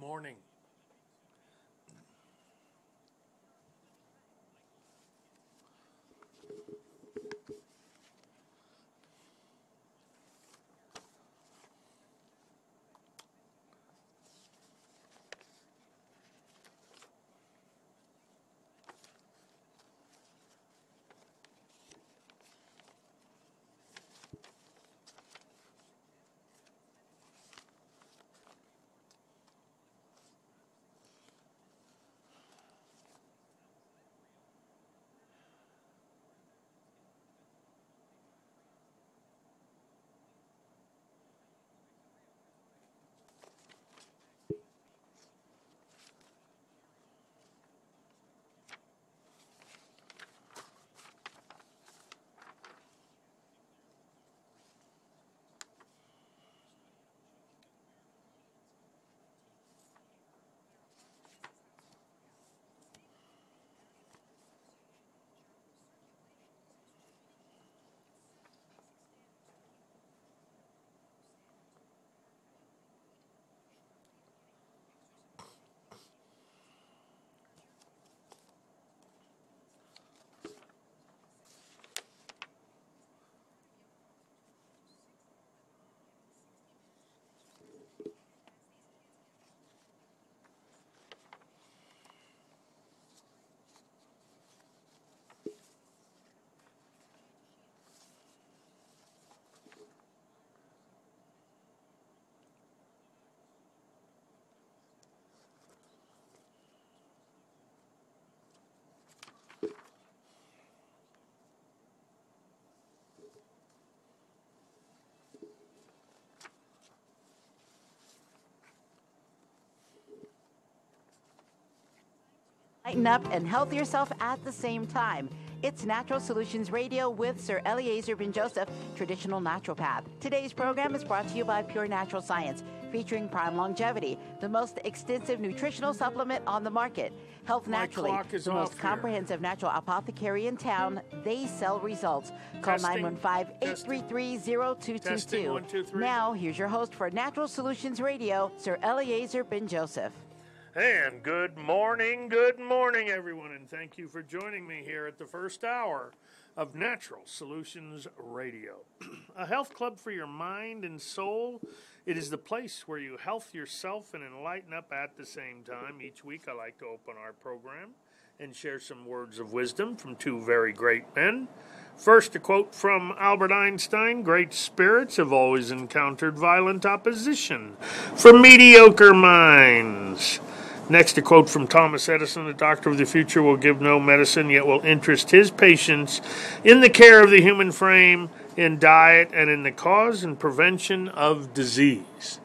Morning. Lighten up and health yourself at the same time. It's Natural Solutions Radio with Sir Eliezer Ben Joseph, traditional naturopath. Today's program is brought to you by Pure Natural Science, featuring Prime Longevity, the most extensive nutritional supplement on the market. Health My Naturally, clock is the most here. comprehensive natural apothecary in town. They sell results. Call Testing, 915 833 Testing, 0222. one, two, three. Now, here's your host for Natural Solutions Radio, Sir Eliezer Ben Joseph. And good morning, good morning, everyone, and thank you for joining me here at the first hour of Natural Solutions Radio, a health club for your mind and soul. It is the place where you health yourself and enlighten up at the same time. Each week, I like to open our program and share some words of wisdom from two very great men. First, a quote from Albert Einstein Great spirits have always encountered violent opposition from mediocre minds. Next, a quote from Thomas Edison The doctor of the future will give no medicine, yet will interest his patients in the care of the human frame, in diet, and in the cause and prevention of disease.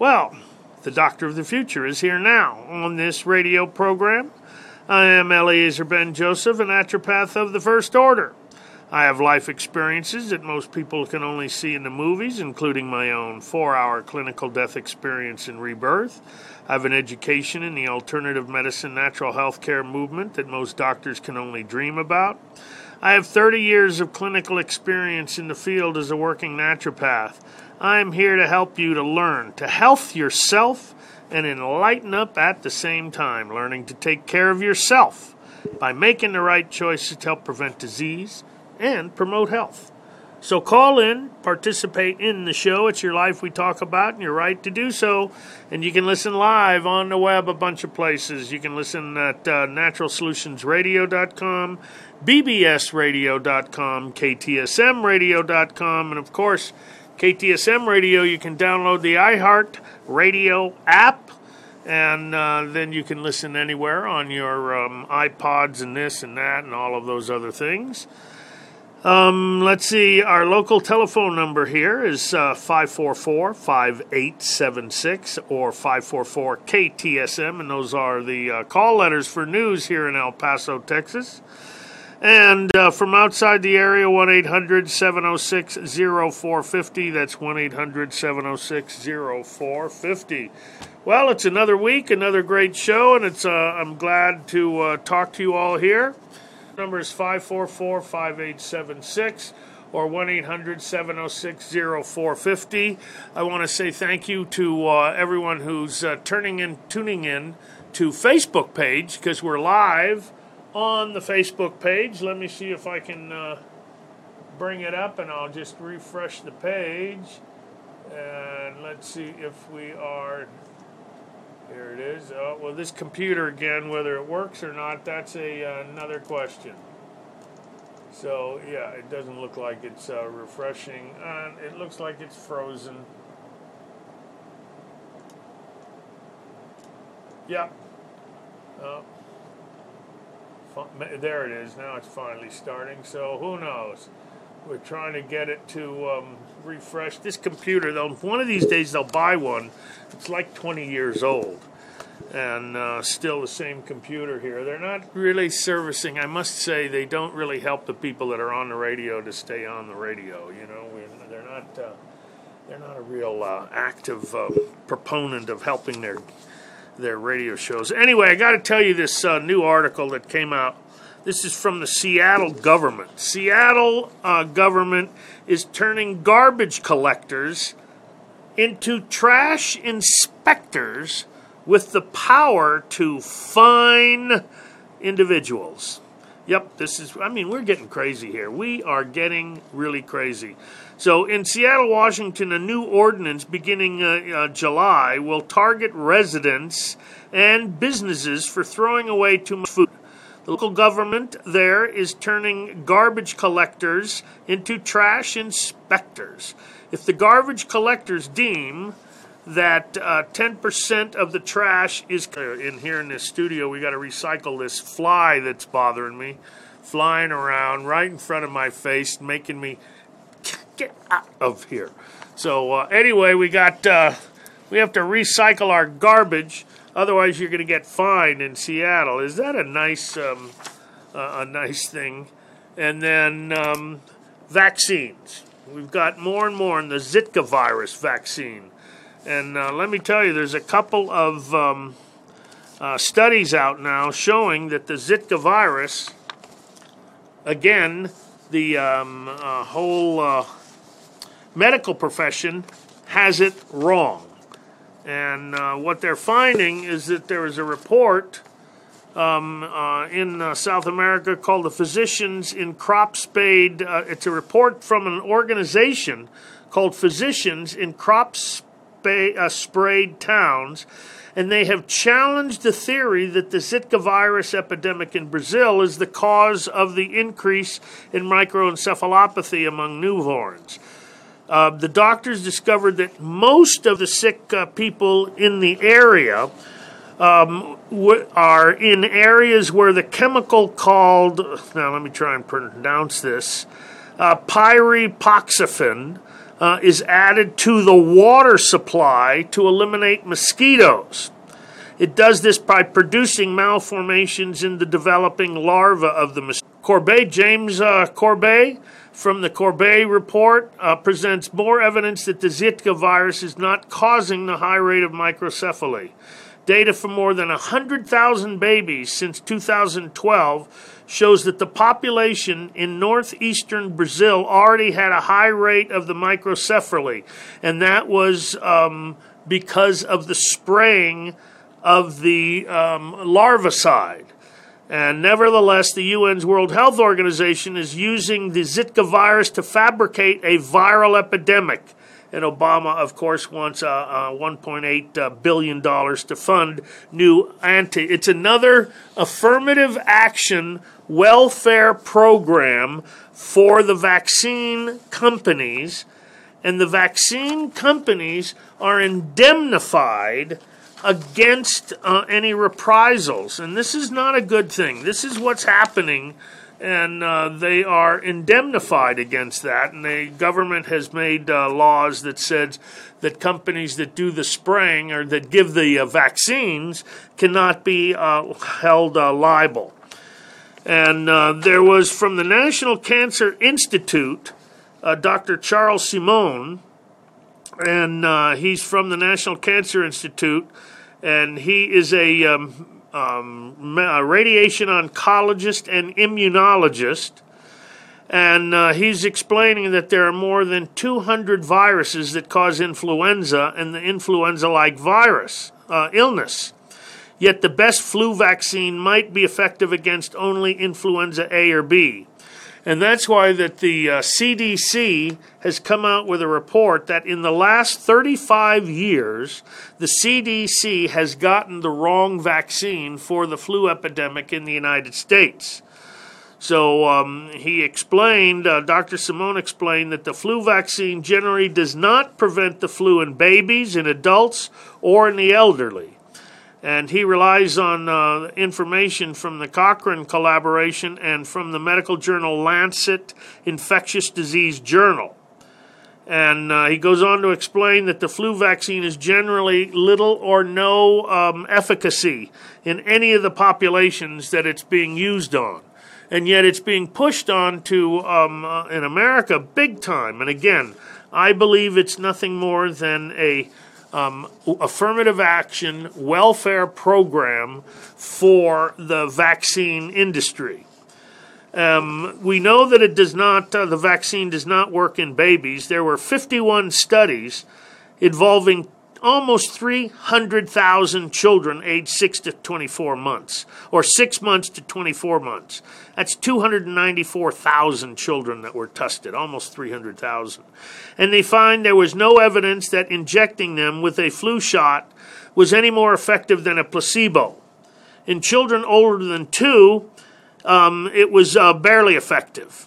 Well, the doctor of the future is here now on this radio program. I am Eliezer Ben Joseph, a naturopath of the first order. I have life experiences that most people can only see in the movies, including my own four hour clinical death experience in rebirth. I have an education in the alternative medicine natural health care movement that most doctors can only dream about. I have 30 years of clinical experience in the field as a working naturopath. I am here to help you to learn to health yourself and enlighten up at the same time, learning to take care of yourself by making the right choices to help prevent disease and promote health. So call in, participate in the show. It's your life we talk about, and your right to do so. And you can listen live on the web a bunch of places. You can listen at uh, naturalsolutionsradio.com, bbsradio.com, ktsmradio.com, and of course, KTSM Radio, you can download the iHeart Radio app, and uh, then you can listen anywhere on your um, iPods and this and that and all of those other things. Um, let's see, our local telephone number here is uh, 544 5876 or 544 KTSM, and those are the uh, call letters for news here in El Paso, Texas. And uh, from outside the area, 1 800 706 0450. That's 1 800 706 0450. Well, it's another week, another great show, and it's uh, I'm glad to uh, talk to you all here. Number is 544 5876 or 1 800 706 0450. I want to say thank you to uh, everyone who's uh, turning in, tuning in to Facebook page because we're live on the Facebook page. Let me see if I can uh, bring it up and I'll just refresh the page. And let's see if we are here it is. Oh, well, this computer again, whether it works or not, that's a uh, another question. So yeah, it doesn't look like it's uh, refreshing, and it looks like it's frozen. Yep. Oh. There it is. Now it's finally starting. So who knows? We're trying to get it to um, refresh. This computer, though, one of these days they'll buy one. It's like 20 years old and uh, still the same computer here. They're not really servicing. I must say they don't really help the people that are on the radio to stay on the radio. You know, they're not uh, they're not a real uh, active uh, proponent of helping their their radio shows. Anyway, I got to tell you this uh, new article that came out this is from the Seattle government. Seattle uh, government is turning garbage collectors into trash inspectors with the power to fine individuals. Yep, this is, I mean, we're getting crazy here. We are getting really crazy. So, in Seattle, Washington, a new ordinance beginning uh, uh, July will target residents and businesses for throwing away too much food. The local government there is turning garbage collectors into trash inspectors. If the garbage collectors deem that uh, 10% of the trash is in here in this studio, we got to recycle this fly that's bothering me, flying around right in front of my face, making me get out of here. So uh, anyway, we got uh, we have to recycle our garbage Otherwise, you're going to get fined in Seattle. Is that a nice, um, uh, a nice thing? And then um, vaccines. We've got more and more in the Zika virus vaccine. And uh, let me tell you, there's a couple of um, uh, studies out now showing that the Zika virus, again, the um, uh, whole uh, medical profession has it wrong. And uh, what they're finding is that there is a report um, uh, in uh, South America called the Physicians in Crop Sprayed. Uh, it's a report from an organization called Physicians in Crop Spade, uh, Sprayed Towns. And they have challenged the theory that the Zika virus epidemic in Brazil is the cause of the increase in microencephalopathy among newborns. Uh, the doctors discovered that most of the sick uh, people in the area um, w- are in areas where the chemical called, now let me try and pronounce this, uh, uh, is added to the water supply to eliminate mosquitoes. It does this by producing malformations in the developing larvae of the mosquito Corbett, James uh, Corbett from the Corbett report uh, presents more evidence that the Zika virus is not causing the high rate of microcephaly. Data from more than 100,000 babies since 2012 shows that the population in northeastern Brazil already had a high rate of the microcephaly, and that was um, because of the spraying of the um, larvicide. And nevertheless, the UN's World Health Organization is using the Zika virus to fabricate a viral epidemic. And Obama, of course, wants uh, uh, $1.8 uh, billion to fund new anti. It's another affirmative action welfare program for the vaccine companies. And the vaccine companies are indemnified against uh, any reprisals. And this is not a good thing. This is what's happening and uh, they are indemnified against that. And the government has made uh, laws that said that companies that do the spraying or that give the uh, vaccines cannot be uh, held uh, liable. And uh, there was from the National Cancer Institute, Dr. Charles Simone, and he's from the National Cancer Institute, and he is a um, um, a radiation oncologist and immunologist. And uh, he's explaining that there are more than 200 viruses that cause influenza and the influenza like virus uh, illness. Yet the best flu vaccine might be effective against only influenza A or B. And that's why that the uh, CDC has come out with a report that in the last 35 years, the CDC has gotten the wrong vaccine for the flu epidemic in the United States. So um, he explained, uh, Dr. Simone explained that the flu vaccine generally does not prevent the flu in babies, in adults, or in the elderly and he relies on uh, information from the Cochrane collaboration and from the medical journal Lancet Infectious Disease Journal. And uh, he goes on to explain that the flu vaccine is generally little or no um, efficacy in any of the populations that it's being used on. And yet it's being pushed on to, um, uh, in America, big time. And again, I believe it's nothing more than a um, affirmative action welfare program for the vaccine industry. Um, we know that it does not, uh, the vaccine does not work in babies. There were 51 studies involving almost 300,000 children aged 6 to 24 months, or 6 months to 24 months. That's 294,000 children that were tested, almost 300,000. And they find there was no evidence that injecting them with a flu shot was any more effective than a placebo. In children older than two, um, it was uh, barely effective.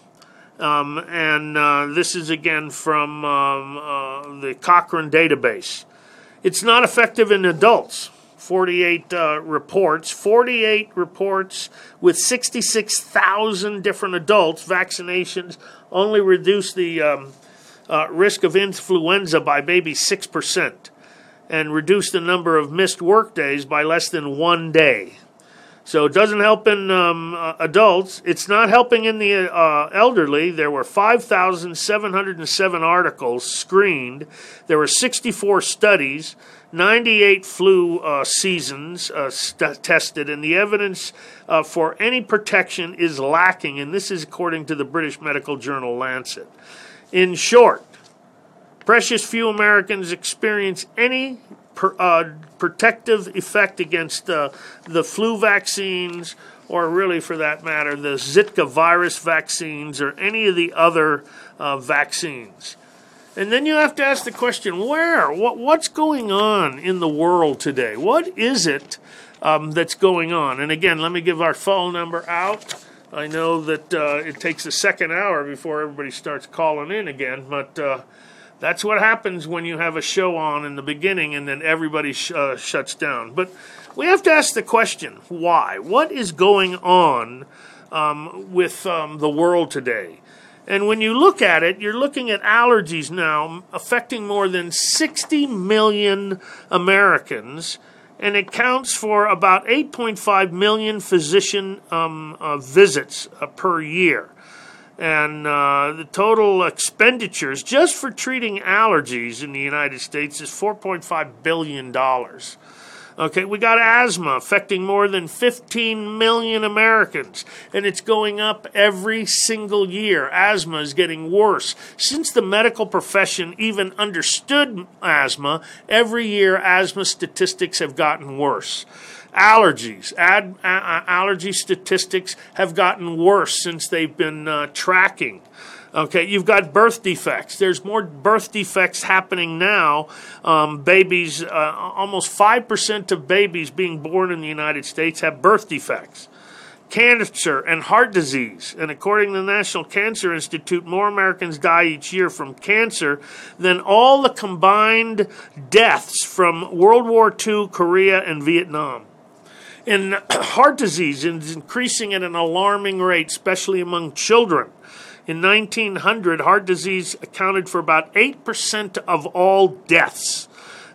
Um, and uh, this is again from um, uh, the Cochrane database. It's not effective in adults. 48 uh, reports, 48 reports with 66,000 different adults. Vaccinations only reduce the um, uh, risk of influenza by maybe 6% and reduce the number of missed work days by less than one day. So it doesn't help in um, uh, adults. It's not helping in the uh, elderly. There were 5,707 articles screened. There were 64 studies, 98 flu uh, seasons uh, st- tested, and the evidence uh, for any protection is lacking. And this is according to the British medical journal Lancet. In short, precious few Americans experience any per, uh, protective effect against uh, the flu vaccines, or really for that matter, the Zika virus vaccines, or any of the other uh, vaccines. And then you have to ask the question where? What, what's going on in the world today? What is it um, that's going on? And again, let me give our phone number out. I know that uh, it takes a second hour before everybody starts calling in again, but uh, that's what happens when you have a show on in the beginning and then everybody sh- uh, shuts down. But we have to ask the question why? What is going on um, with um, the world today? And when you look at it, you're looking at allergies now affecting more than 60 million Americans and it counts for about 8.5 million physician um, uh, visits uh, per year. And uh, the total expenditures just for treating allergies in the United States is $4.5 billion. Okay, we got asthma affecting more than 15 million Americans, and it's going up every single year. Asthma is getting worse. Since the medical profession even understood asthma, every year asthma statistics have gotten worse. Allergies, ad, allergy statistics have gotten worse since they've been uh, tracking Okay, you've got birth defects. There's more birth defects happening now. Um, babies, uh, almost 5% of babies being born in the United States have birth defects. Cancer and heart disease. And according to the National Cancer Institute, more Americans die each year from cancer than all the combined deaths from World War II, Korea, and Vietnam. And heart disease is increasing at an alarming rate, especially among children. In 1900, heart disease accounted for about 8% of all deaths.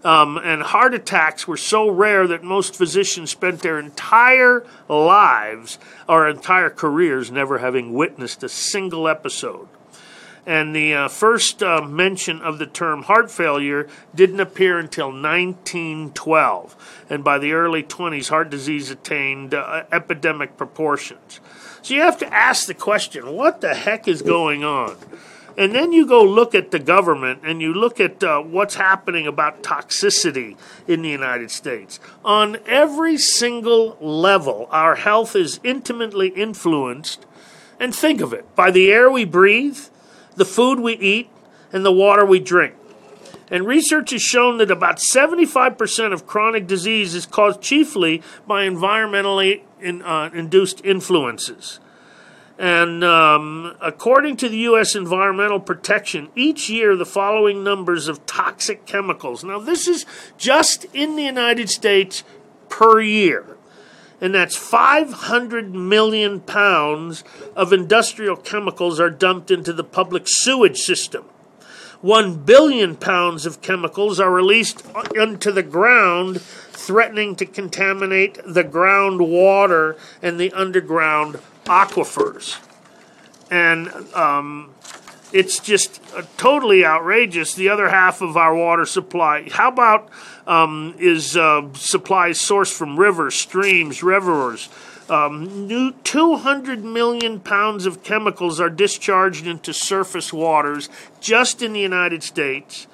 Um, and heart attacks were so rare that most physicians spent their entire lives or entire careers never having witnessed a single episode. And the uh, first uh, mention of the term heart failure didn't appear until 1912. And by the early 20s, heart disease attained uh, epidemic proportions. So you have to ask the question what the heck is going on? And then you go look at the government and you look at uh, what's happening about toxicity in the United States. On every single level, our health is intimately influenced. And think of it by the air we breathe, the food we eat, and the water we drink. And research has shown that about 75% of chronic disease is caused chiefly by environmentally in, uh, induced influences. And um, according to the U.S. Environmental Protection, each year the following numbers of toxic chemicals. Now, this is just in the United States per year. And that's 500 million pounds of industrial chemicals are dumped into the public sewage system. 1 billion pounds of chemicals are released into the ground, threatening to contaminate the groundwater and the underground aquifers. And um, it's just uh, totally outrageous. The other half of our water supply, how about um, is uh, supplies sourced from rivers, streams, rivers? Um, new 200 million pounds of chemicals are discharged into surface waters just in the United States,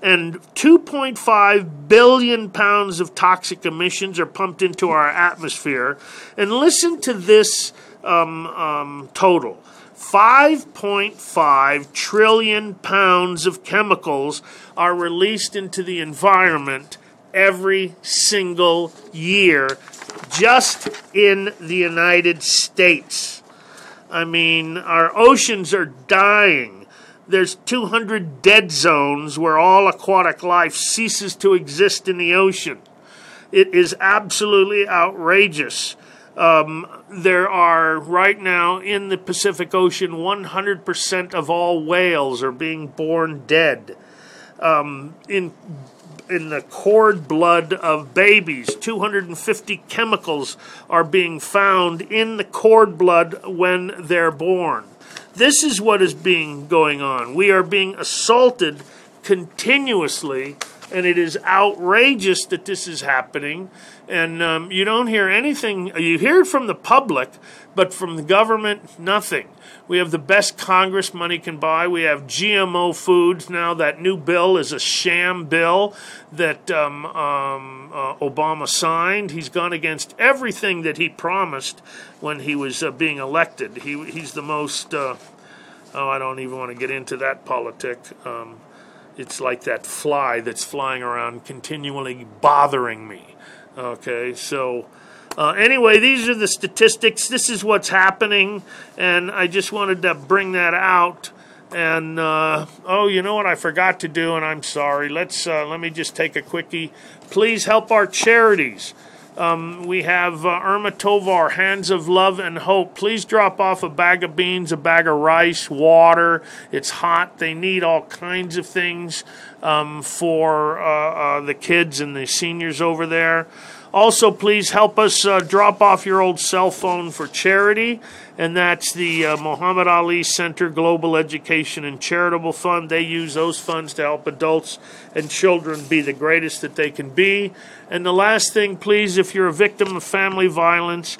and 2.5 billion pounds of toxic emissions are pumped into our atmosphere. And listen to this um, um, total 5.5 trillion pounds of chemicals are released into the environment every single year just in the United States. I mean, our oceans are dying. There's 200 dead zones where all aquatic life ceases to exist in the ocean. It is absolutely outrageous. Um, there are right now in the Pacific Ocean 100% of all whales are being born dead. Um, in in the cord blood of babies. 250 chemicals are being found in the cord blood when they're born. This is what is being going on. We are being assaulted continuously, and it is outrageous that this is happening. And um, you don't hear anything, you hear from the public, but from the government, nothing. We have the best Congress money can buy. We have GMO foods now. That new bill is a sham bill that um, um, uh, Obama signed. He's gone against everything that he promised when he was uh, being elected. He, he's the most, uh, oh, I don't even want to get into that politic. Um, it's like that fly that's flying around continually bothering me. Okay, so uh, anyway, these are the statistics. This is what's happening, and I just wanted to bring that out. And uh, oh, you know what I forgot to do, and I'm sorry. Let's uh, let me just take a quickie. Please help our charities. Um, we have uh, Irma Tovar, Hands of Love and Hope. Please drop off a bag of beans, a bag of rice, water. It's hot. They need all kinds of things um, for uh, uh, the kids and the seniors over there. Also, please help us uh, drop off your old cell phone for charity, and that's the uh, Muhammad Ali Center Global Education and Charitable Fund. They use those funds to help adults and children be the greatest that they can be. And the last thing, please, if you're a victim of family violence,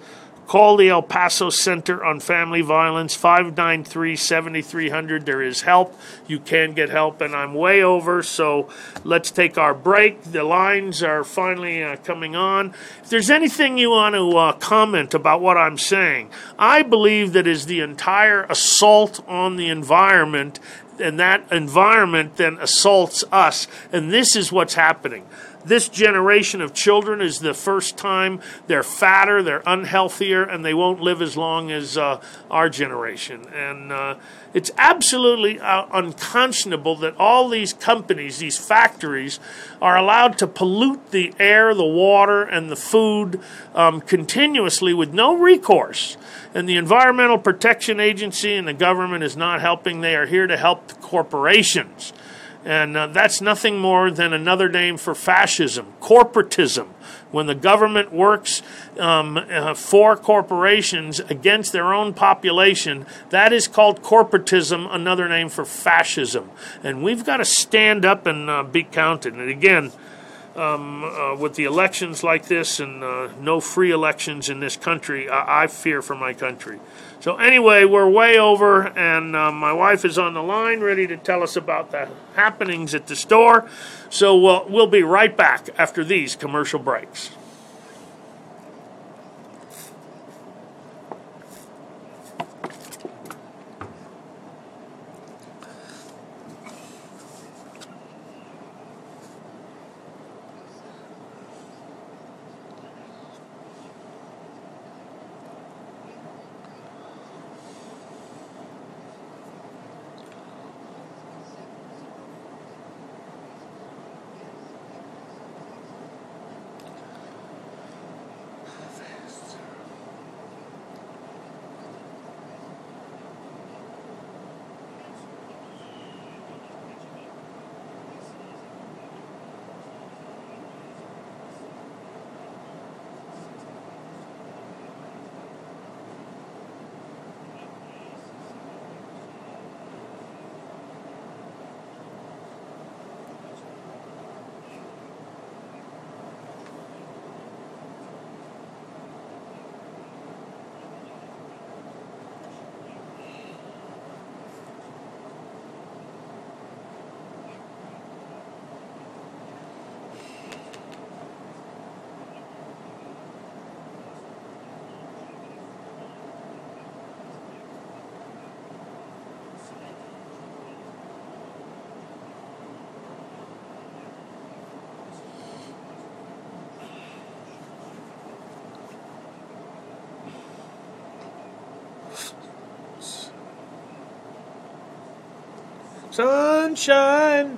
Call the El Paso Center on Family Violence, 593 7300. There is help. You can get help, and I'm way over, so let's take our break. The lines are finally uh, coming on. If there's anything you want to uh, comment about what I'm saying, I believe that is the entire assault on the environment, and that environment then assaults us, and this is what's happening this generation of children is the first time they're fatter, they're unhealthier, and they won't live as long as uh, our generation. And uh, it's absolutely uh, unconscionable that all these companies, these factories, are allowed to pollute the air, the water, and the food um, continuously with no recourse. And the Environmental Protection Agency and the government is not helping. They are here to help the corporations. And uh, that's nothing more than another name for fascism, corporatism. When the government works um, uh, for corporations against their own population, that is called corporatism, another name for fascism. And we've got to stand up and uh, be counted. And again, um, uh, with the elections like this and uh, no free elections in this country, I-, I fear for my country. So, anyway, we're way over, and uh, my wife is on the line ready to tell us about the happenings at the store. So, we'll, we'll be right back after these commercial breaks. Sunshine,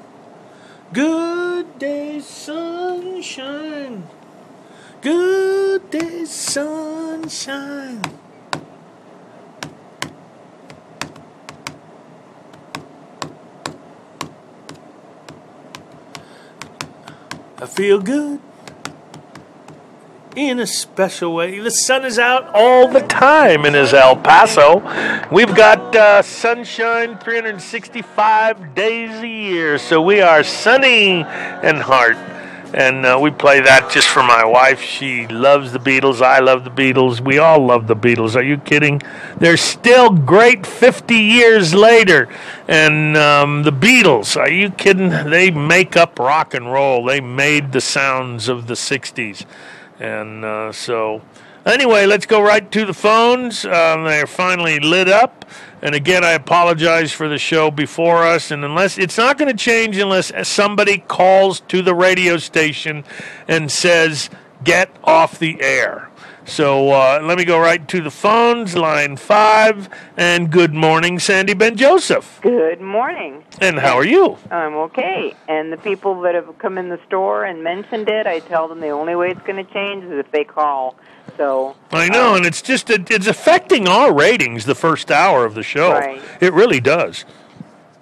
good day, sunshine, good day, sunshine. I feel good in a special way. The sun is out all the time in his El Paso. We've got uh, sunshine 365 days a year, so we are sunny and heart. And uh, we play that just for my wife. She loves the Beatles. I love the Beatles. We all love the Beatles. Are you kidding? They're still great 50 years later. And um, the Beatles, are you kidding? They make up rock and roll. They made the sounds of the 60s. And uh, so, anyway, let's go right to the phones. Um, they're finally lit up. And again, I apologize for the show before us. And unless it's not going to change unless somebody calls to the radio station and says, get off the air. So uh, let me go right to the phones, line five. And good morning, Sandy Ben Joseph. Good morning. And how are you? I'm okay. And the people that have come in the store and mentioned it, I tell them the only way it's going to change is if they call. So I know, uh, and it's just it's affecting our ratings the first hour of the show. Right. It really does.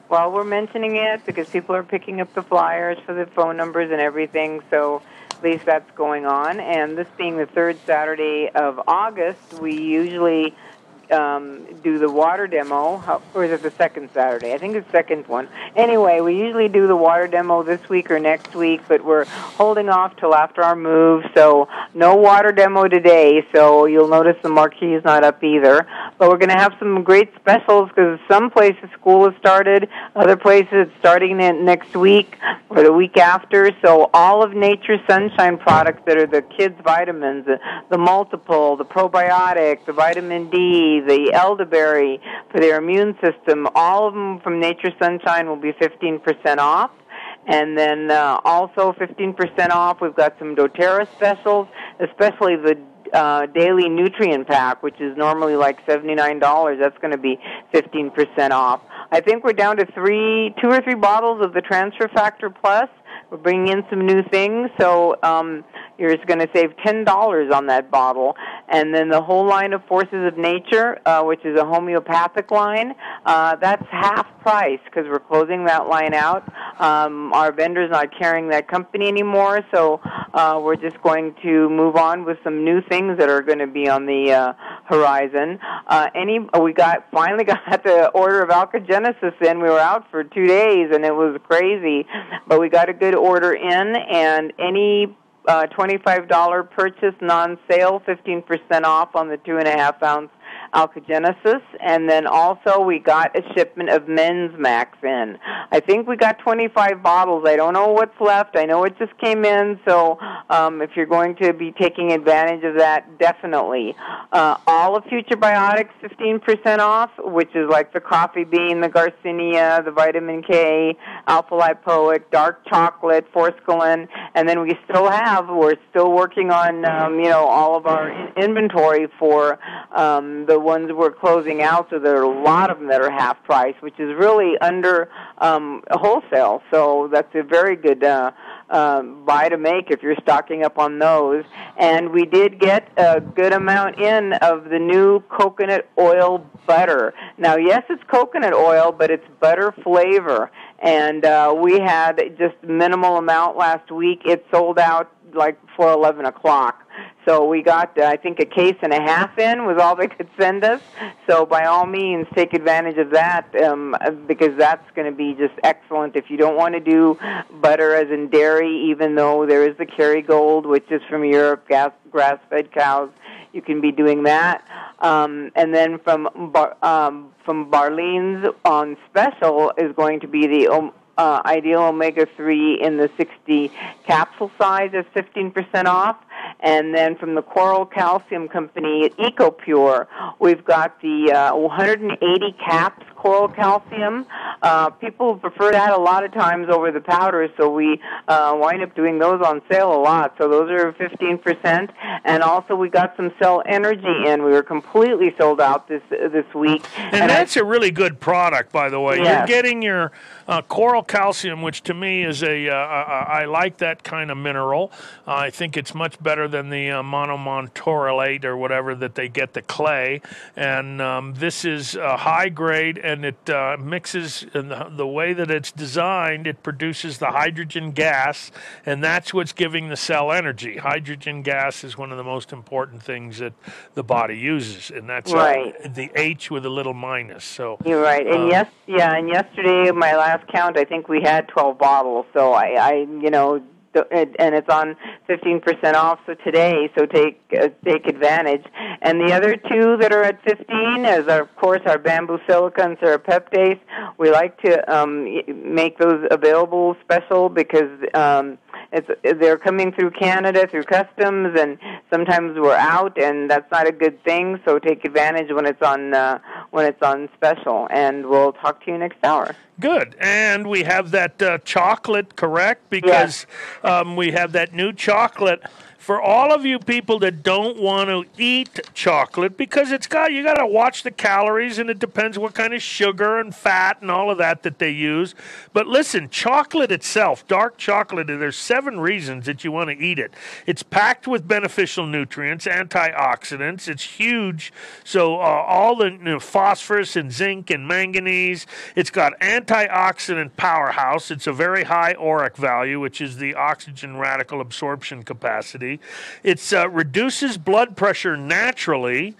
Well, we're mentioning it because people are picking up the flyers for the phone numbers and everything. So at least that's going on. And this being the third Saturday of August, we usually um, do the water demo, or is it the second Saturday? I think it's the second one. Anyway, we usually do the water demo this week or next week, but we're holding off till after our move, so no water demo today. So you'll notice the marquee is not up either. But we're going to have some great specials because some places school has started, other places it's starting it next week or the week after. So all of Nature's Sunshine products that are the kids' vitamins, the, the multiple, the probiotic, the vitamin D, the elderberry for their immune system, all of them from Nature Sunshine will be 15% off. And then uh, also 15% off, we've got some doTERRA specials, especially the uh, daily nutrient pack, which is normally like $79. That's going to be 15% off. I think we're down to three, two or three bottles of the Transfer Factor Plus. We're bringing in some new things, so um, you're just going to save ten dollars on that bottle. And then the whole line of Forces of Nature, uh, which is a homeopathic line, uh, that's half price because we're closing that line out. Um, our vendor's not carrying that company anymore, so uh, we're just going to move on with some new things that are going to be on the uh, horizon. Uh, any we got finally got the order of Alkagenesis in. We were out for two days and it was crazy, but we got a good order in, and any uh, $25 purchase non-sale, 15% off on the two and a half ounce Alkagenesis, and then also we got a shipment of Men's Max in. I think we got 25 bottles. I don't know what's left. I know it just came in, so um, if you're going to be taking advantage of that, definitely. Uh, all of Futurebiotics, 15% off, which is like the coffee bean, the Garcinia, the vitamin K, alpha lipoic, dark chocolate, forskolin, and then we still have, we're still working on, um, you know, all of our inventory for um, the ones we're closing out, so there are a lot of them that are half price, which is really under um, wholesale. So that's a very good uh, uh, buy to make if you're stocking up on those. And we did get a good amount in of the new coconut oil butter. Now, yes, it's coconut oil, but it's butter flavor. And uh, we had just minimal amount last week. It sold out like before 11 o'clock. So we got, uh, I think, a case and a half in was all they could send us. So by all means, take advantage of that um, because that's going to be just excellent. If you don't want to do butter as in dairy, even though there is the Kerrygold, which is from Europe, grass-fed cows, you can be doing that. Um, and then from Bar, um, from Barlean's on special is going to be the uh, Ideal Omega 3 in the 60 capsule size is 15% off. And then from the Coral Calcium Company, EcoPure, we've got the uh, 180 caps coral calcium. Uh, people prefer that a lot of times over the powders, so we uh, wind up doing those on sale a lot. So those are 15%. And also we got some cell energy in. We were completely sold out this this week. And, and that's I, a really good product, by the way. Yes. You're getting your uh, coral calcium, which to me is a uh, I like that kind of mineral. I think it's much better than the uh, monomontorolate or whatever that they get the clay. And um, this is a high grade and it uh, mixes in the, the, way that it's designed. It produces the hydrogen gas, and that's what's giving the cell energy. Hydrogen gas is one of the most important things that the body uses, and that's uh, right. the H with a little minus. So you're right. And uh, yes, yeah. And yesterday, my last count, I think we had 12 bottles. So I, I you know and it's on 15% off. So today so take uh, take advantage. And the other two that are at 15 is of course our bamboo silica and serapeptase we like to um, make those available special because um, it's they're coming through Canada through customs, and sometimes we're out, and that's not a good thing. So take advantage when it's on uh, when it's on special, and we'll talk to you next hour. Good. And we have that uh, chocolate, correct? Because um, we have that new chocolate for all of you people that don't want to eat chocolate because it's got you got to watch the calories and it depends what kind of sugar and fat and all of that that they use. But listen chocolate itself dark chocolate there's seven reasons that you want to eat it. It's packed with beneficial nutrients antioxidants it's huge. So uh, all the you know, phosphorus and zinc and manganese. It's got antioxidant powerhouse. It's a very high ORAC value which is the oxygen radical absorption capacity it uh, reduces blood pressure naturally.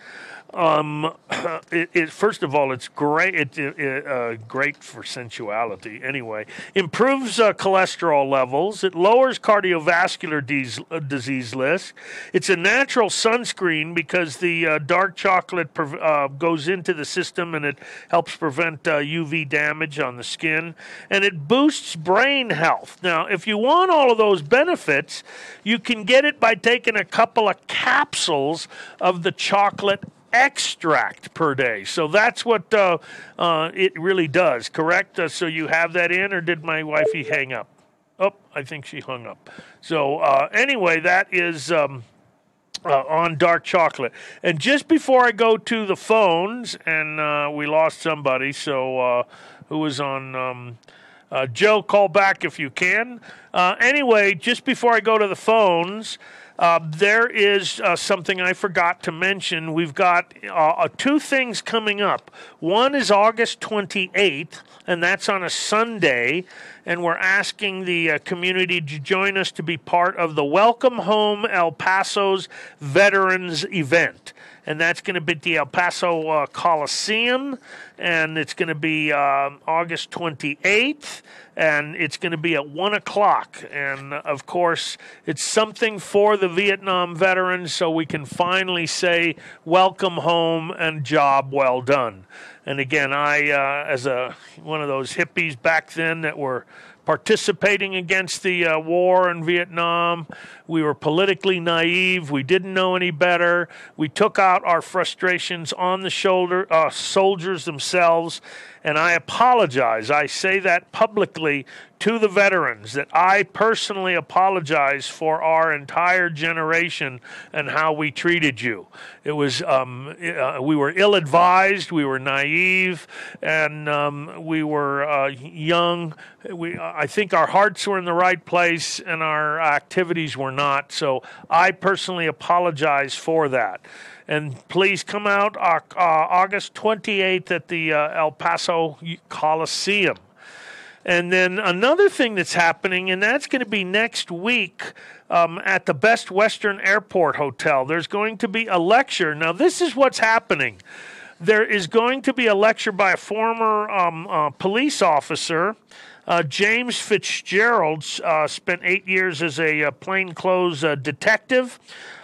Um, it, it, first of all, it's great. It's it, uh, great for sensuality. Anyway, improves uh, cholesterol levels. It lowers cardiovascular de- uh, disease risk. It's a natural sunscreen because the uh, dark chocolate uh, goes into the system and it helps prevent UV uh, damage on the skin. And it boosts brain health. Now, if you want all of those benefits, you can get it by taking a couple of capsules of the chocolate extract per day. So that's what uh, uh, it really does, correct? Uh, so you have that in, or did my wifey hang up? Oh, I think she hung up. So uh, anyway, that is. Um, uh, on dark chocolate. And just before I go to the phones, and uh, we lost somebody, so who was on um, Joe, call back if you can. anyway, just before I go to the phones, uh, there is uh, something I forgot to mention. We've got uh, uh two things coming up. One is August 28th, and that's on a Sunday. And we're asking the uh, community to join us to be part of the Welcome Home El Paso's Veterans event and that's going to be at the El Paso uh, Coliseum, and it's going to be uh, August 28th, and it's going to be at 1 o'clock. And of course, it's something for the Vietnam veterans so we can finally say, Welcome home and job well done. And again, I, uh, as a one of those hippies back then that were participating against the uh, war in Vietnam. We were politically naive. We didn't know any better. We took out our frustrations on the shoulder uh, soldiers themselves. And I apologize. I say that publicly to the veterans that I personally apologize for our entire generation and how we treated you. It was um, uh, we were ill-advised, we were naive, and um, we were uh, young. We I think our hearts were in the right place and our activities were not. So I personally apologize for that. And please come out uh, uh August 28th at the uh, El Paso Coliseum. And then another thing that's happening, and that's going to be next week um, at the Best Western Airport Hotel. There's going to be a lecture. Now, this is what's happening. There is going to be a lecture by a former um, uh, police officer. Uh, James Fitzgerald uh, spent eight years as a uh, plainclothes uh, detective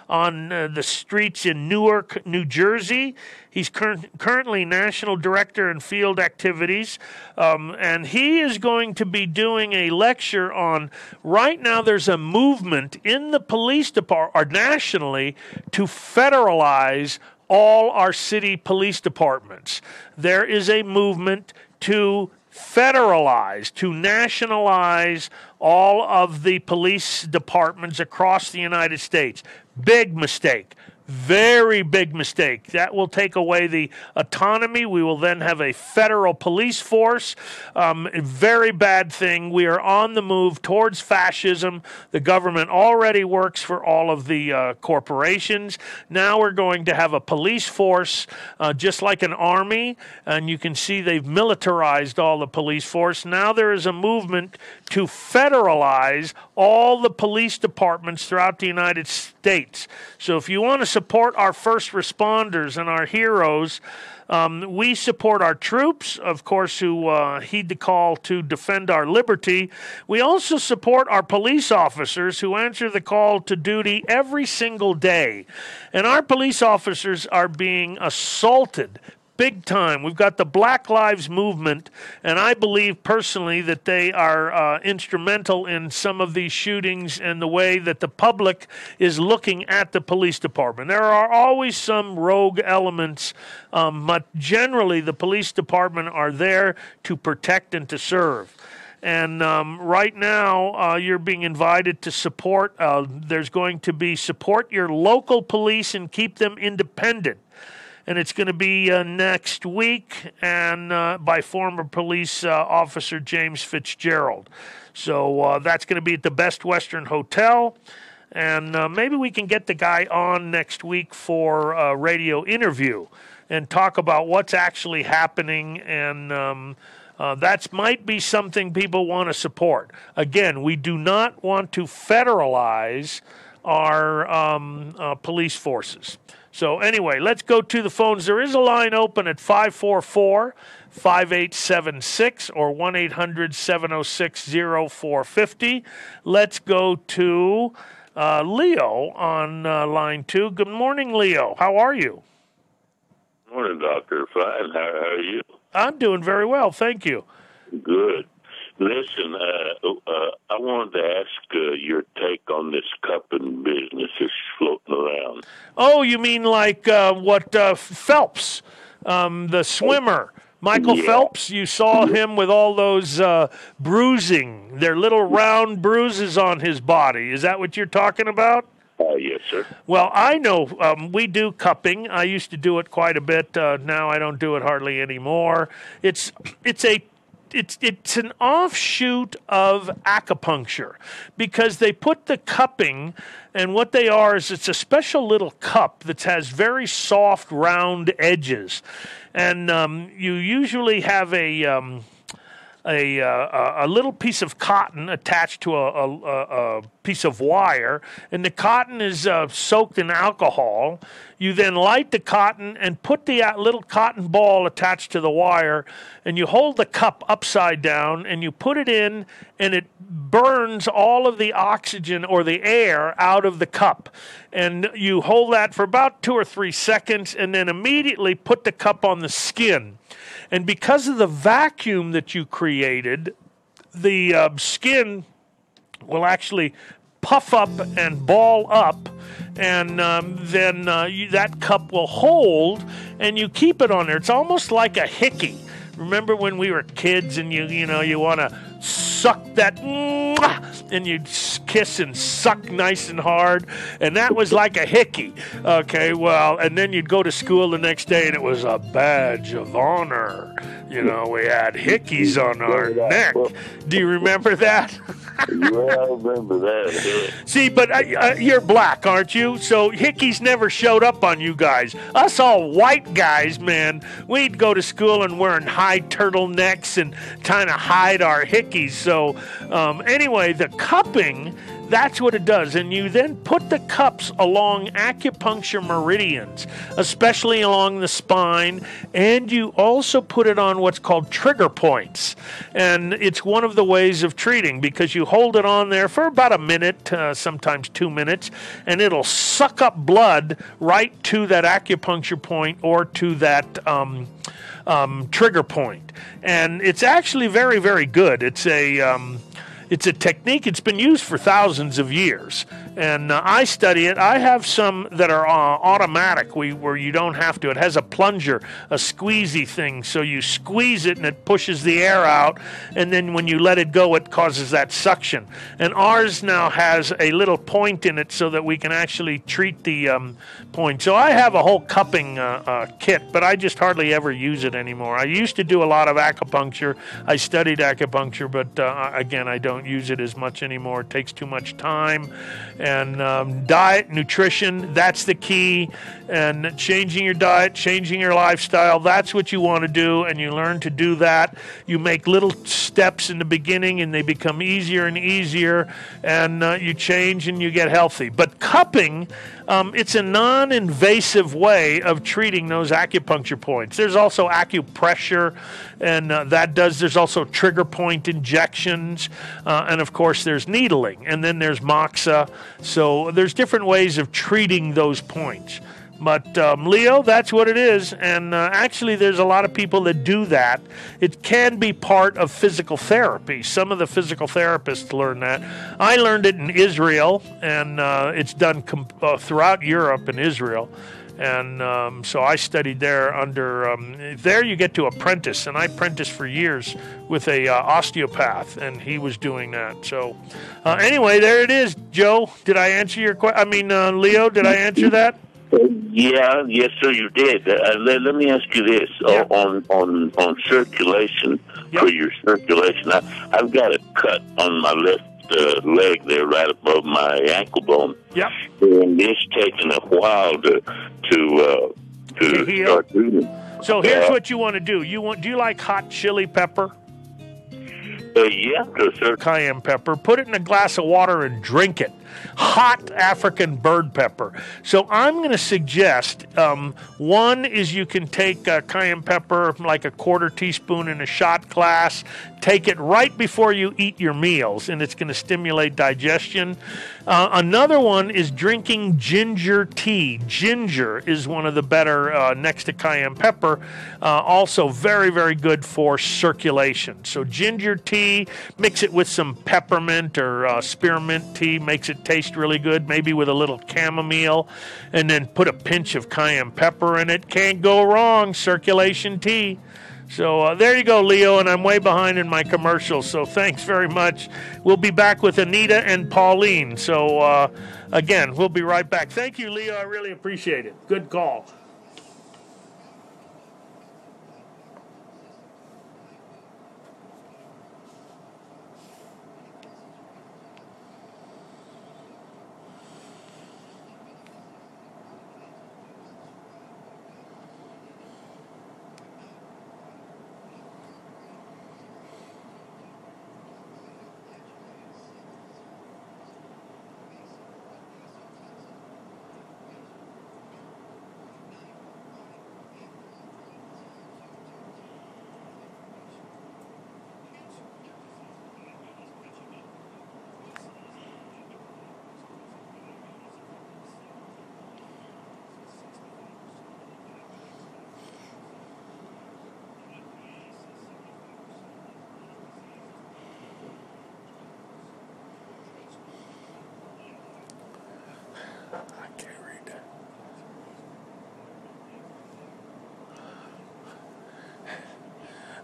on uh, the streets in Newark, New Jersey. He's cur- currently National Director in Field Activities, um, and he is going to be doing a lecture on. Right now, there's a movement in the police department, or nationally, to federalize all our city police departments. There is a movement to federalize, to nationalize all of the police departments across the United States. Big mistake. Very big mistake. That will take away the autonomy. We will then have a federal police force. Um, very bad thing. We are on the move towards fascism. The government already works for all of the uh, corporations. Now we're going to have a police force, uh, just like an army. And you can see they've militarized all the police force. Now there is a movement to federalize all the police departments throughout the United States. So if you want to support our first responders and our heroes, um, we support our troops, of course, who uh, heed the call to defend our liberty. We also support our police officers who answer the call to duty every single day. And our police officers are being assaulted big time. We've got the Black Lives Movement, and I believe personally that they are uh, instrumental in some of these shootings and the way that the public is looking at the police department. There are always some rogue elements, um, but generally the police department are there to protect and to serve. And um, right now, uh, you're being invited to support. Uh, there's going to be support your local police and keep them independent and it's going to be uh, next week and uh, by former police uh, officer James Fitzgerald. So uh, that's going to be at the Best Western Hotel. And uh, maybe we can get the guy on next week for a radio interview and talk about what's actually happening. And um, uh, that might be something people want to support. Again, we do not want to federalize our um, police forces. So, anyway, let's go to the phones. There is a line open at 544 5876 or 1 800 706 0450. Let's go to uh, Leo on uh, line two. Good morning, Leo. How are you? Morning, Doctor. Fine. How, how are you? I'm doing very well. Thank you. Good. Listen, uh, uh, I wanted to ask uh, your take on this cupping business that's floating around. Oh, you mean like uh, what uh, Phelps, um, the swimmer? Michael yeah. Phelps, you saw him with all those uh, bruising, their little round bruises on his body. Is that what you're talking about? Uh, yes, sir. Well, I know um, we do cupping. I used to do it quite a bit. Uh, now I don't do it hardly anymore. It's it's a it's it's an offshoot of acupuncture because they put the cupping and what they are is it's a special little cup that has very soft round edges. And um, you usually have a um, a, uh, a little piece of cotton attached to a, a, a piece of wire, and the cotton is uh, soaked in alcohol. You then light the cotton and put the uh, little cotton ball attached to the wire, and you hold the cup upside down and you put it in, and it burns all of the oxygen or the air out of the cup. And you hold that for about two or three seconds, and then immediately put the cup on the skin and because of the vacuum that you created, the uh, skin will actually puff up and ball up, and um, then uh, you, that cup will hold, and you keep it on there. It's almost like a hickey. Remember when we were kids, and you you know you want to suck that, and you'd kiss and suck nice and hard, and that was like a hickey. Okay, well, and then you'd go to school the next day, and it was a badge of honor. You know, we had hickeys on our neck. Do you remember that? yeah, I remember that. See, but uh, uh, you're black, aren't you? So hickeys never showed up on you guys. Us all white guys, man, we'd go to school and wearing high turtlenecks and trying to hide our hickeys. So um, anyway, the cupping that's what it does. And you then put the cups along acupuncture meridians, especially along the spine, and you also put it on what's called trigger points. And it's one of the ways of treating because you hold it on there for about a minute, uh, sometimes two minutes, and it'll suck up blood right to that acupuncture point or to that. Um, um, trigger point, and it's actually very, very good. It's a um, it's a technique. It's been used for thousands of years, and uh, I study it. I have some that are uh, automatic, we, where you don't have to. It has a plunger, a squeezy thing, so you squeeze it and it pushes the air out, and then when you let it go, it causes that suction. And ours now has a little point in it so that we can actually treat the um, point. So I have a whole cupping uh, uh kit, but I just hardly ever use it anymore. I used to do a lot of acupuncture. I studied acupuncture, but uh, again, I don't don't use it as much anymore. It takes too much time. And um, diet, nutrition, that's the key. And changing your diet, changing your lifestyle, that's what you want to do. And you learn to do that. You make little steps in the beginning and they become easier and easier. And uh, you change and you get healthy. But cupping, um, it's a non invasive way of treating those acupuncture points. There's also acupressure, and uh, that does, there's also trigger point injections, uh, and of course, there's needling, and then there's moxa. So there's different ways of treating those points. But um, Leo, that's what it is. And uh, actually, there's a lot of people that do that. It can be part of physical therapy. Some of the physical therapists learn that. I learned it in Israel, and uh, it's done com- uh, throughout Europe and Israel. And um, so I studied there under, um, there you get to apprentice, and I apprenticed for years with a uh, osteopath, and he was doing that. So uh, anyway, there it is, Joe. Did I answer your question? I mean, uh, Leo, did I answer that? Yeah, yes, sir, you did. Uh, let, let me ask you this Yeah. uh, on on on circulation for your circulation. I, I've got a cut on my left uh, leg there, right above my ankle bone, Yep. and it's taken a while to to uh, to To heal? So here's Yeah. what you want to do. You want? Do you like hot chili pepper? Uh, yeah, certain cayenne pepper, put it in a glass of water and drink it. Hot African bird pepper. So I'm going to suggest um, one is you can take uh, cayenne pepper, like a quarter teaspoon in a shot glass, take it right before you eat your meals, and it's going to stimulate digestion. Uh, another one is drinking ginger tea. Ginger is one of the better uh, next to cayenne pepper. Uh, also, very, very good for circulation. So, ginger tea, mix it with some peppermint or uh, spearmint tea, makes it taste really good, maybe with a little chamomile, and then put a pinch of cayenne pepper in it. Can't go wrong. Circulation tea. So uh, there you go, Leo, and I'm way behind in my commercials. So thanks very much. We'll be back with Anita and Pauline. So uh, again, we'll be right back. Thank you, Leo. I really appreciate it. Good call.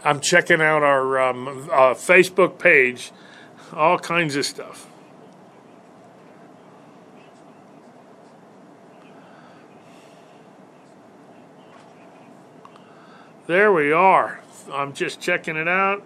I'm checking out our um, uh, Facebook page, all kinds of stuff. There we are. I'm just checking it out.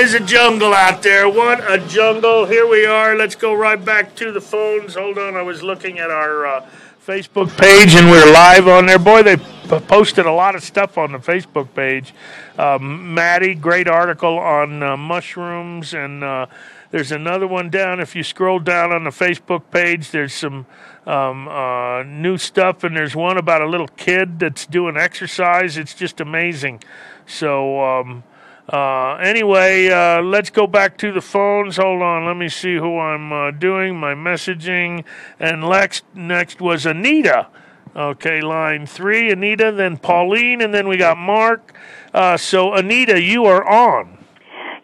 Is a jungle out there. What a jungle. Here we are. Let's go right back to the phones. Hold on. I was looking at our uh, Facebook page and we're live on there. Boy, they posted a lot of stuff on the Facebook page. Um, Maddie, great article on uh, mushrooms. And uh, there's another one down. If you scroll down on the Facebook page, there's some um, uh, new stuff. And there's one about a little kid that's doing exercise. It's just amazing. So, um, uh, anyway, uh, let's go back to the phones. Hold on, let me see who I'm uh, doing my messaging. And next, next was Anita. Okay, line three, Anita, then Pauline, and then we got Mark. Uh, so, Anita, you are on.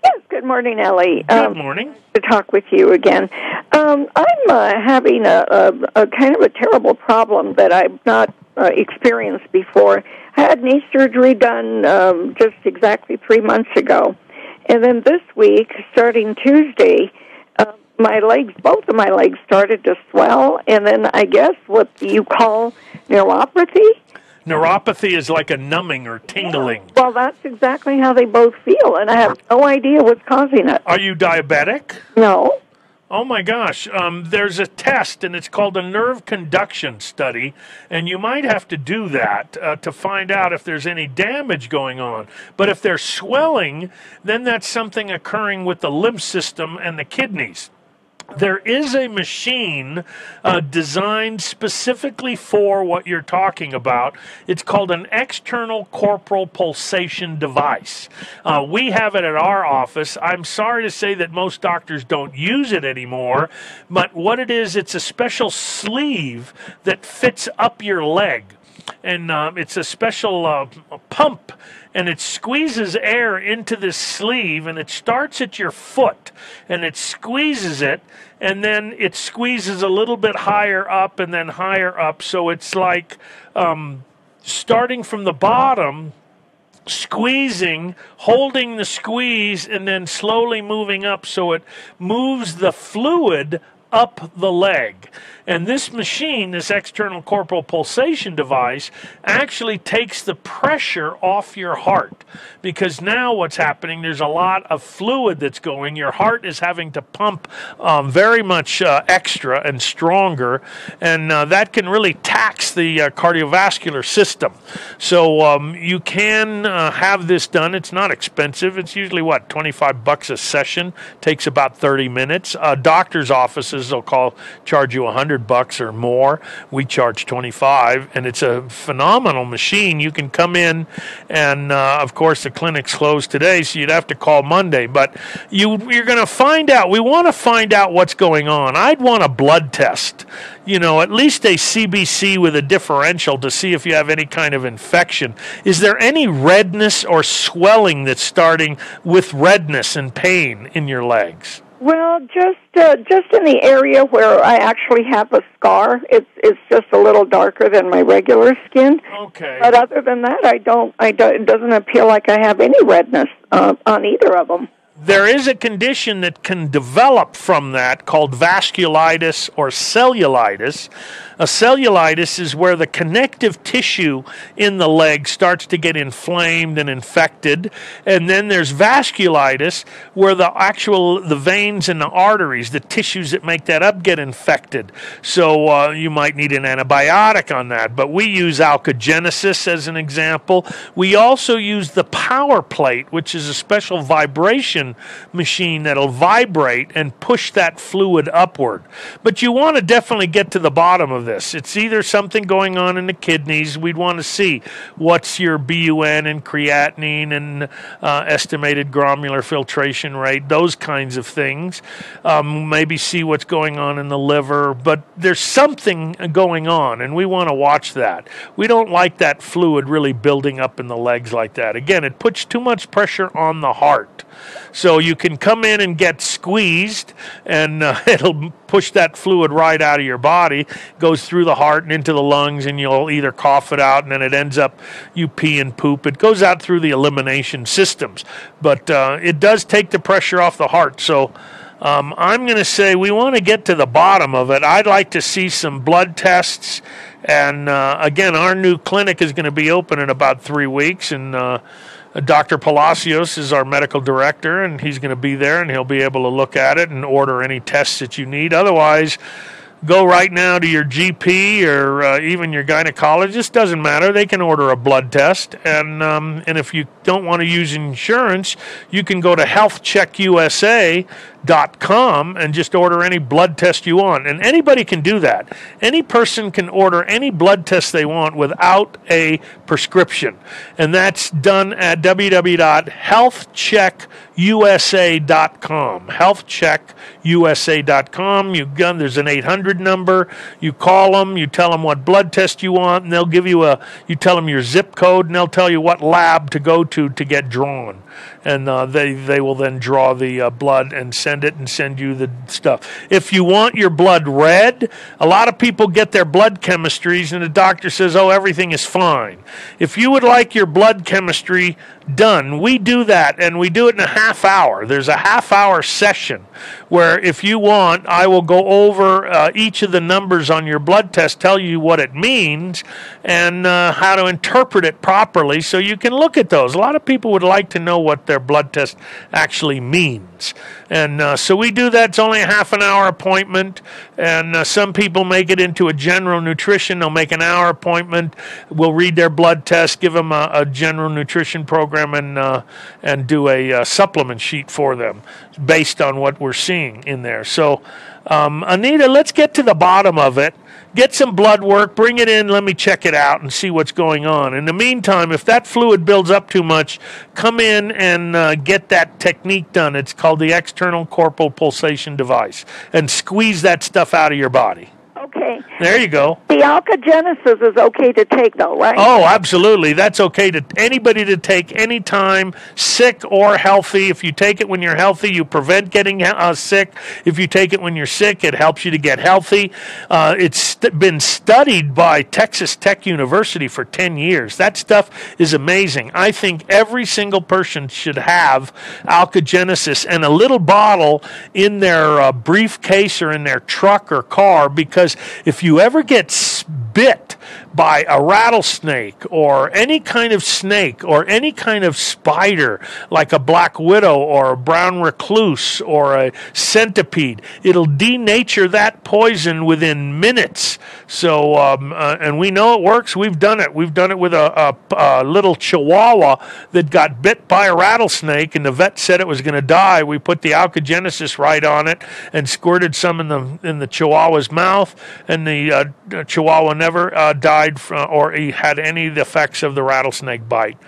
Yes, good morning, Ellie. Good Um, morning. to talk with you again. Um, I'm uh, having a, a, a kind of a terrible problem that I've not uh, experienced before. I had knee surgery done um, just exactly three months ago, and then this week, starting Tuesday, uh, my legs, both of my legs, started to swell, and then I guess what you call neuropathy. Neuropathy is like a numbing or tingling. Well, that's exactly how they both feel, and I have no idea what's causing it. Are you diabetic? No. Oh my gosh, um, there's a test and it's called a nerve conduction study, and you might have to do that uh, to find out if there's any damage going on. But if there's swelling, then that's something occurring with the lymph system and the kidneys. There is a machine uh, designed specifically for what you're talking about. It's called an external corporal pulsation device. Uh, we have it at our office. I'm sorry to say that most doctors don't use it anymore, but what it is, it's a special sleeve that fits up your leg and um, it's a special uh, pump and it squeezes air into this sleeve and it starts at your foot and it squeezes it and then it squeezes a little bit higher up and then higher up. So it's like um, starting from the bottom squeezing, holding the squeeze, and then slowly moving up so it moves the fluid up the leg. And this machine, this external corporal pulsation device, actually takes the pressure off your heart. Because now what's happening, there's a lot of fluid that's going. Your heart is having to pump um, very much uh, extra and stronger. And uh, that can really tax the uh, cardiovascular system. So um, you can uh, have this done. It's not expensive. It's usually, what, 25 bucks a session? Takes about 30 minutes. Uh, doctor's offices will call charge you a 100 bucks or more. We charge 25 and it's a phenomenal machine. You can come in and uh, of course the clinic's closed today so you'd have to call Monday, but you you're going to find out. We want to find out what's going on. I'd want a blood test. You know, at least a CBC with a differential to see if you have any kind of infection. Is there any redness or swelling that's starting with redness and pain in your legs? Well, just uh, just in the area where I actually have a scar, it's it's just a little darker than my regular skin. Okay. But other than that, I don't. I don't. It doesn't appear like I have any redness uh, on either of them. There is a condition that can develop from that called vasculitis or cellulitis. A cellulitis is where the connective tissue in the leg starts to get inflamed and infected, and then there's vasculitis where the actual the veins and the arteries, the tissues that make that up, get infected. So uh, you might need an antibiotic on that. But we use alkagenesis as an example. We also use the power plate, which is a special vibration machine that'll vibrate and push that fluid upward. But you want to definitely get to the bottom of this. It's either something going on in the kidneys. We'd want to see what's your BUN and creatinine and uh, estimated glomerular filtration rate, those kinds of things. Um, maybe see what's going on in the liver. But there's something going on, and we want to watch that. We don't like that fluid really building up in the legs like that. Again, it puts too much pressure on the heart. So you can come in and get squeezed, and uh, it'll push that fluid right out of your body, goes through the heart and into the lungs, and you'll either cough it out, and then it ends up you pee and poop. It goes out through the elimination systems, but uh, it does take the pressure off the heart. So. Um, I'm going to say we want to get to the bottom of it. I'd like to see some blood tests. And uh, again, our new clinic is going to be open in about three weeks. And uh, Dr. Palacios is our medical director, and he's going to be there and he'll be able to look at it and order any tests that you need. Otherwise, go right now to your GP or uh, even your gynecologist. Doesn't matter. They can order a blood test, and um, and if you don't want to use insurance, you can go to HealthCheckUSA.com and just order any blood test you want. And anybody can do that. Any person can order any blood test they want without a prescription, and that's done at www.healthcheckusa.com. HealthCheckUSA.com. You gun. There's an 800 number. You call them. You tell them what blood test you want, and they'll give you a. You tell them your zip code, and they'll tell you what lab to go to to get drawn. And uh, they they will then draw the uh, blood and send it and send you the stuff. If you want your blood read, a lot of people get their blood chemistries, and the doctor says, "Oh, everything is fine." If you would like your blood chemistry done, we do that, and we do it in a half hour. There's a half hour session where, if you want, I will go over uh, each of the numbers on your blood test, tell you what it means, and uh, how to interpret it properly so you can look at those. A lot of people would like to know what their blood test actually means. And uh, so we do that. It's only a half an hour appointment. And uh, some people make it into a general nutrition. They'll make an hour appointment. We'll read their blood test, give them a, a general nutrition program, and, uh, and do a uh, supplement sheet for them based on what we're seeing in there. So, um, Anita, let's get to the bottom of it get some blood work, bring it in, let me check it out and see what's going on. In the meantime, if that fluid builds up too much, come in and uh, get that technique done. It's called the external corporal pulsation device and squeeze that stuff out of your body. Okay. There you go. The alkagenesis is okay to take, though, right? Oh, absolutely. That's okay to anybody to take anytime, sick or healthy. If you take it when you're healthy, you prevent getting uh, sick. If you take it when you're sick, it helps you to get healthy. Uh, it's st- been studied by Texas Tech University for 10 years. That stuff is amazing. I think every single person should have alkagenesis and a little bottle in their uh, briefcase or in their truck or car because if you ever get bit by a rattlesnake or any kind of snake or any kind of spider like a black widow or a brown recluse or a centipede, it'll denature that poison within minutes. So, um, uh, and we know it works. We've done it. We've done it with a, a, a little chihuahua that got bit by a rattlesnake, and the vet said it was going to die. We put the alkagenesis right on it and squirted some in the in the chihuahua's mouth, and the uh, chihuahua never uh, died from, or he had any of the effects of the rattlesnake bite.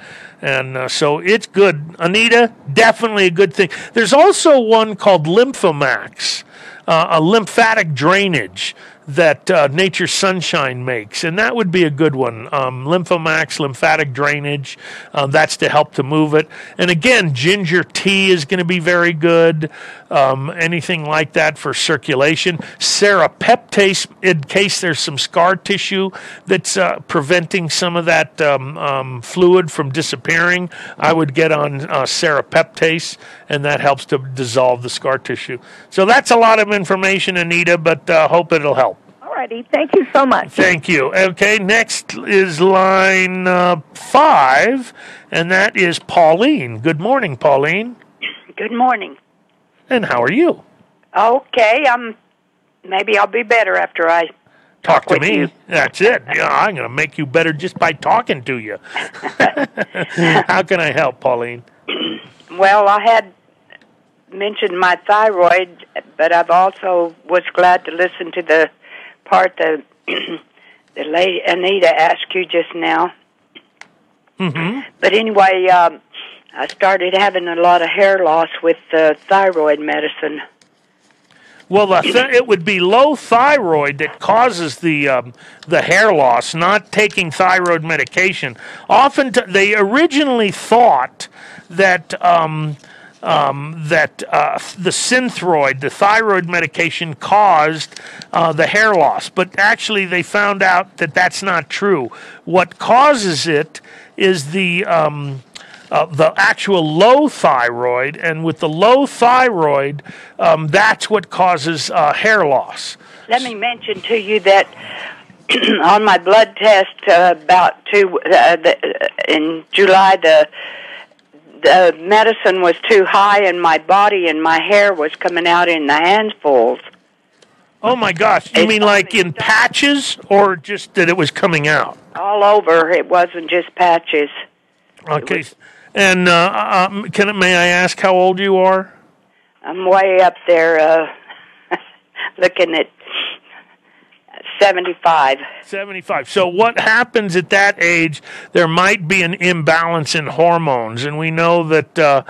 And uh, so it's good. Anita, definitely a good thing. There's also one called Lymphomax, uh, a lymphatic drainage that uh, Nature Sunshine makes, and that would be a good one. Um, Lymphomax, lymphatic drainage, uh, that's to help to move it. And again, ginger tea is going to be very good. Um, anything like that for circulation. Serapeptase, in case there's some scar tissue that's uh, preventing some of that um, um, fluid from disappearing, I would get on uh, serapeptase, and that helps to dissolve the scar tissue. So that's a lot of information, Anita, but uh, hope it'll help. Alrighty. Thank you so much. Thank you. Okay, next is line uh, five, and that is Pauline. Good morning, Pauline. Good morning. And how are you? Okay, I'm. maybe I'll be better after I Talk to with me. you. That's it. Yeah, I'm going to make you better just by talking to you. how can I help, Pauline? Well, I had mentioned my thyroid, but I've also was glad to listen to the part that the lady Anita asked you just now. Mm-hmm. But anyway, um, I started having a lot of hair loss with the thyroid medicine. Well, the th- it would be low thyroid that causes the um, the hair loss, not taking thyroid medication. Often, t- they originally thought that um, um, that uh, the synthroid, the thyroid medication, caused uh, the hair loss, but actually they found out that that's not true. What causes it is the um, uh, the actual low thyroid, and with the low thyroid, um, that's what causes uh, hair loss. Let me mention to you that on my blood test uh, about two uh, the, in July, the the medicine was too high in my body, and my hair was coming out in the handfuls. Oh my gosh! You mean like in patches, or just that it was coming out? all over. It wasn't just patches. Okay. And uh, um, can may I ask how old you are? I'm way up there, uh, looking at seventy-five. 75. So, what happens at that age? There might be an imbalance in hormones, and we know that. Uh,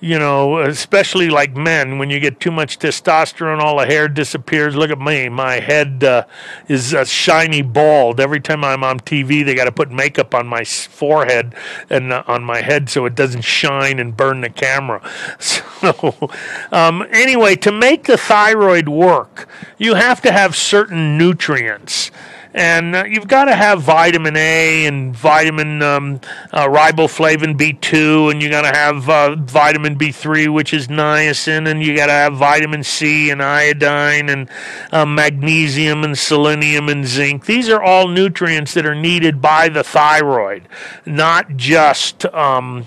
you know, especially like men, when you get too much testosterone, all the hair disappears. Look at me. My head uh, is uh, shiny bald. Every time I'm on TV, they got to put makeup on my forehead and uh, on my head so it doesn't shine and burn the camera. So, um, anyway, to make the thyroid work, you have to have certain nutrients and uh, you've got to have vitamin A and vitamin um, uh, riboflavin B2, and you got to have uh, vitamin B3, which is niacin, and you got to have vitamin C and iodine and uh, magnesium and selenium and zinc. These are all nutrients that are needed by the thyroid, not just. Um,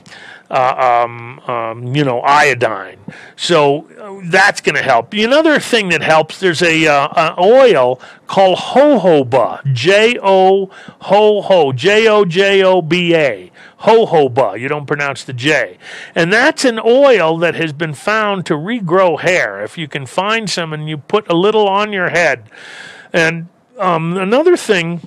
uh, um, um, you know, iodine. So uh, that's going to help. Another thing that helps, there's a uh, an oil called jojoba, J O ho ho, J O J O B A, jojoba. You don't pronounce the J, and that's an oil that has been found to regrow hair. If you can find some and you put a little on your head, and um, another thing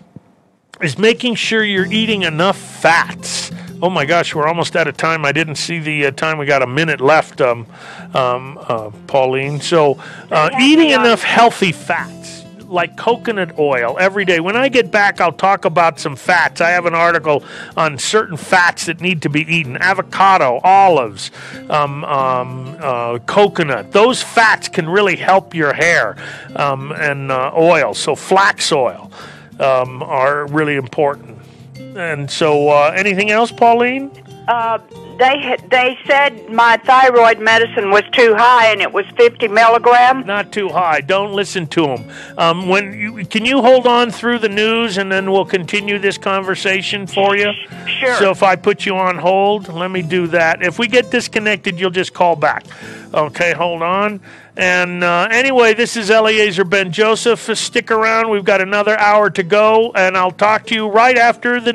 is making sure you're eating enough fats. Oh my gosh, we're almost out of time. I didn't see the uh, time. We got a minute left, um, um, uh, Pauline. So, uh, eating enough healthy fats like coconut oil every day. When I get back, I'll talk about some fats. I have an article on certain fats that need to be eaten avocado, olives, um, um, uh, coconut. Those fats can really help your hair um, and uh, oil. So, flax oil um, are really important. And so, uh, anything else, Pauline? Uh, they they said my thyroid medicine was too high and it was 50 milligrams. Not too high. Don't listen to them. Um, when you, can you hold on through the news, and then we'll continue this conversation for you. Sure. So if I put you on hold, let me do that. If we get disconnected, you'll just call back. Okay, hold on. And uh, anyway, this is Eliezer Ben Joseph. Stick around. We've got another hour to go, and I'll talk to you right after the news.